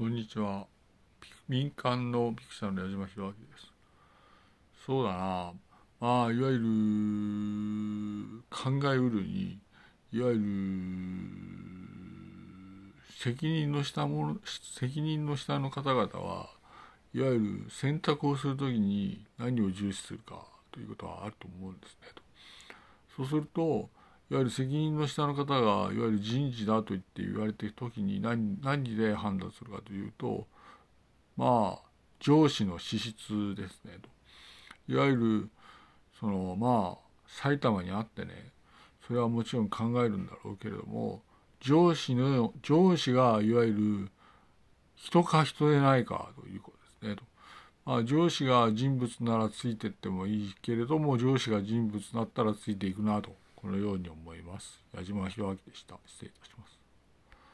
こんにちは。民間のピクチャーの矢島博明です。そうだな。まあ、いわゆる、考えうるに、いわゆる、責任の下もの責任の下の方々は、いわゆる選択をするときに何を重視するかということはあると思うんですね。そうすると、いわゆる責任の下の方がいわゆる人事だと言って言われてる時に何何で判断するかというとまあ上司の資質ですねといわゆるそのまあ埼玉にあってねそれはもちろん考えるんだろうけれども上司の上司がいわゆる人か人でないかということですねと。まあ、上司が人物ならついてってもいいけれども上司が人物だったらついていくなとこのように思います。矢島博明でした。失礼いたします。